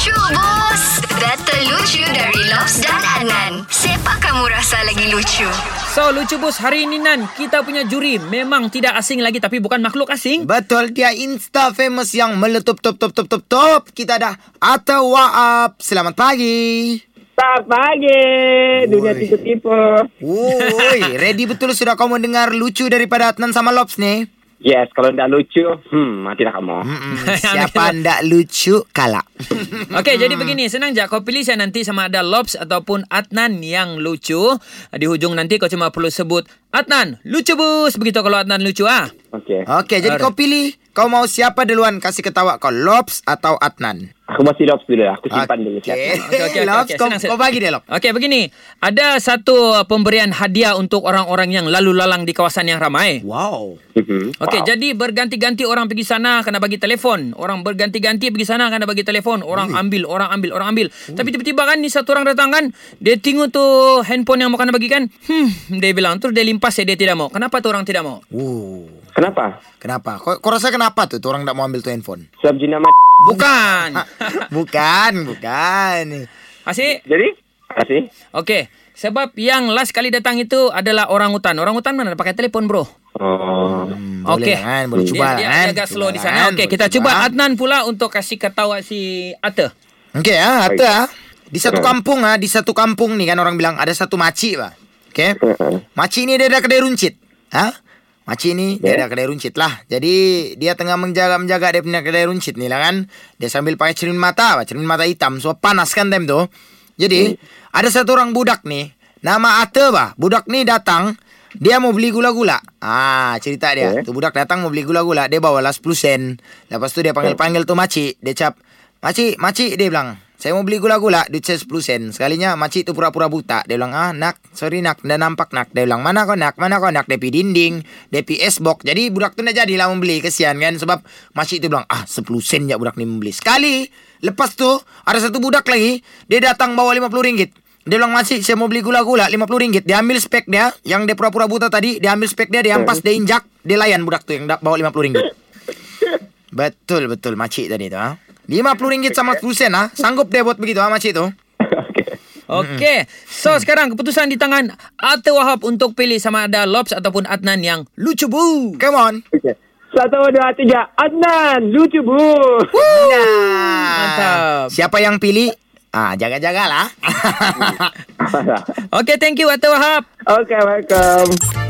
Lucu bos Data lucu dari Lobs dan Adnan Siapa kamu rasa lagi lucu? So, lucu bos hari ini Nan, kita punya juri memang tidak asing lagi tapi bukan makhluk asing. Betul, dia Insta famous yang meletup top top top top top. Kita ada Atta Waab. Selamat pagi. Selamat pagi Dunia tipu-tipu Woi, ready betul sudah kau mendengar lucu daripada Adnan sama Lobs nih? Yes Kalau tak lucu Hmm matilah kamu Mm-mm. Siapa ndak lucu kalah. Okey, jadi begini, senang je. Kau pilih saya nanti sama ada Lobs ataupun Adnan yang lucu. Di hujung nanti kau cuma perlu sebut Adnan, lucu bos. Begitu kalau Adnan lucu ah. Okay Okey, jadi Alright. kau pilih kau mau siapa duluan kasih ketawa kau Lobs atau Adnan? Aku masih lobs dulu lah Aku simpan dulu Okey. siap Okey, okey, okey, Lobs, kau, Senang, senang. kau bagi dia Lobs. Okey, begini. Ada satu uh, pemberian hadiah untuk orang-orang yang lalu lalang di kawasan yang ramai. Wow. Mhm. Okey, Wow. jadi berganti-ganti orang pergi sana kena bagi telefon. Orang berganti-ganti pergi sana kena bagi telefon. Orang ambil, orang ambil, orang ambil. Tapi tiba-tiba kan ni satu orang datang kan, dia tengok tu handphone yang mau kena bagi kan. Hmm, dia bilang terus dia limpas dia tidak mau. Kenapa tu orang tidak mau? Uh. Kenapa? Kenapa? Kau, kau rasa kenapa tuh, tuh orang tak mau ambil tuh handphone? Sebab jina mat Bukan. bukan, bukan. Asyik. Jadi Kasih Okey. Sebab yang last kali datang itu adalah orang hutan. Orang hutan mana pakai telefon, bro? Oh Hmm, boleh Okey. lah kan, boleh Dia- cuba lah dia, kan. Dia agak slow Cuba di lah sana. kan, Okey, boleh kita cuba Adnan pula untuk kasih ketawa si Ata. Okey ah, Baik. Atta ah. Di satu kampung ah, di satu kampung nih kan orang bilang ada satu makcik lah. Okey. Makcik ni dia ada kedai runcit. Ha? Makcik ni dia Ya. ada kedai runcit lah. Jadi dia tengah menjaga-menjaga dia punya kedai runcit ni lah kan. Dia sambil pakai cermin mata, cermin mata hitam. So panas kan time tu. Jadi ada satu orang budak nih. Nama Atta bah. Budak ni datang. Dia mau beli gula-gula. Ah, cerita dia. Eh. Tu budak datang mau beli gula-gula. Dia bawa lah 10 sen. Lepas tu dia panggil-panggil tu makcik. Dia cap, makcik, makcik dia bilang. Saya mau beli gula-gula, duit saya 10 sen. Sekalinya makcik tu pura-pura buta. Dia bilang, ah nak, sorry nak, dah nampak nak. Dia bilang, mana kau nak, mana kau nak. Dia pi dinding, dia pi S-box. Jadi budak tu nak jadilah membeli, kesian kan. Sebab makcik tu bilang, ah 10 sen je budak ni membeli. Sekali, lepas tu ada satu budak lagi, dia datang bawa 50 ringgit. Dia bilang, makcik saya mau beli gula-gula 50 ringgit. Dia ambil spek dia, yang dia pura-pura buta tadi, dia ambil spek dia, dia ampas, dia injak, dia layan budak tu yang bawa 50 ringgit. Betul betul makcik tadi tu ha. 50 ringgit sama 10 sen ha. Sanggup dia buat begitu ha makcik tu. Okay Okey. So sekarang keputusan di tangan Ata Wahab untuk pilih sama ada Lobs ataupun Adnan yang lucu bu. Come on. Okay Satu dua tiga Adnan Lucu bu Nah. Mantap. Siapa yang pilih? Ah, jaga-jagalah. Okey, thank you Ata Wahab. Okay welcome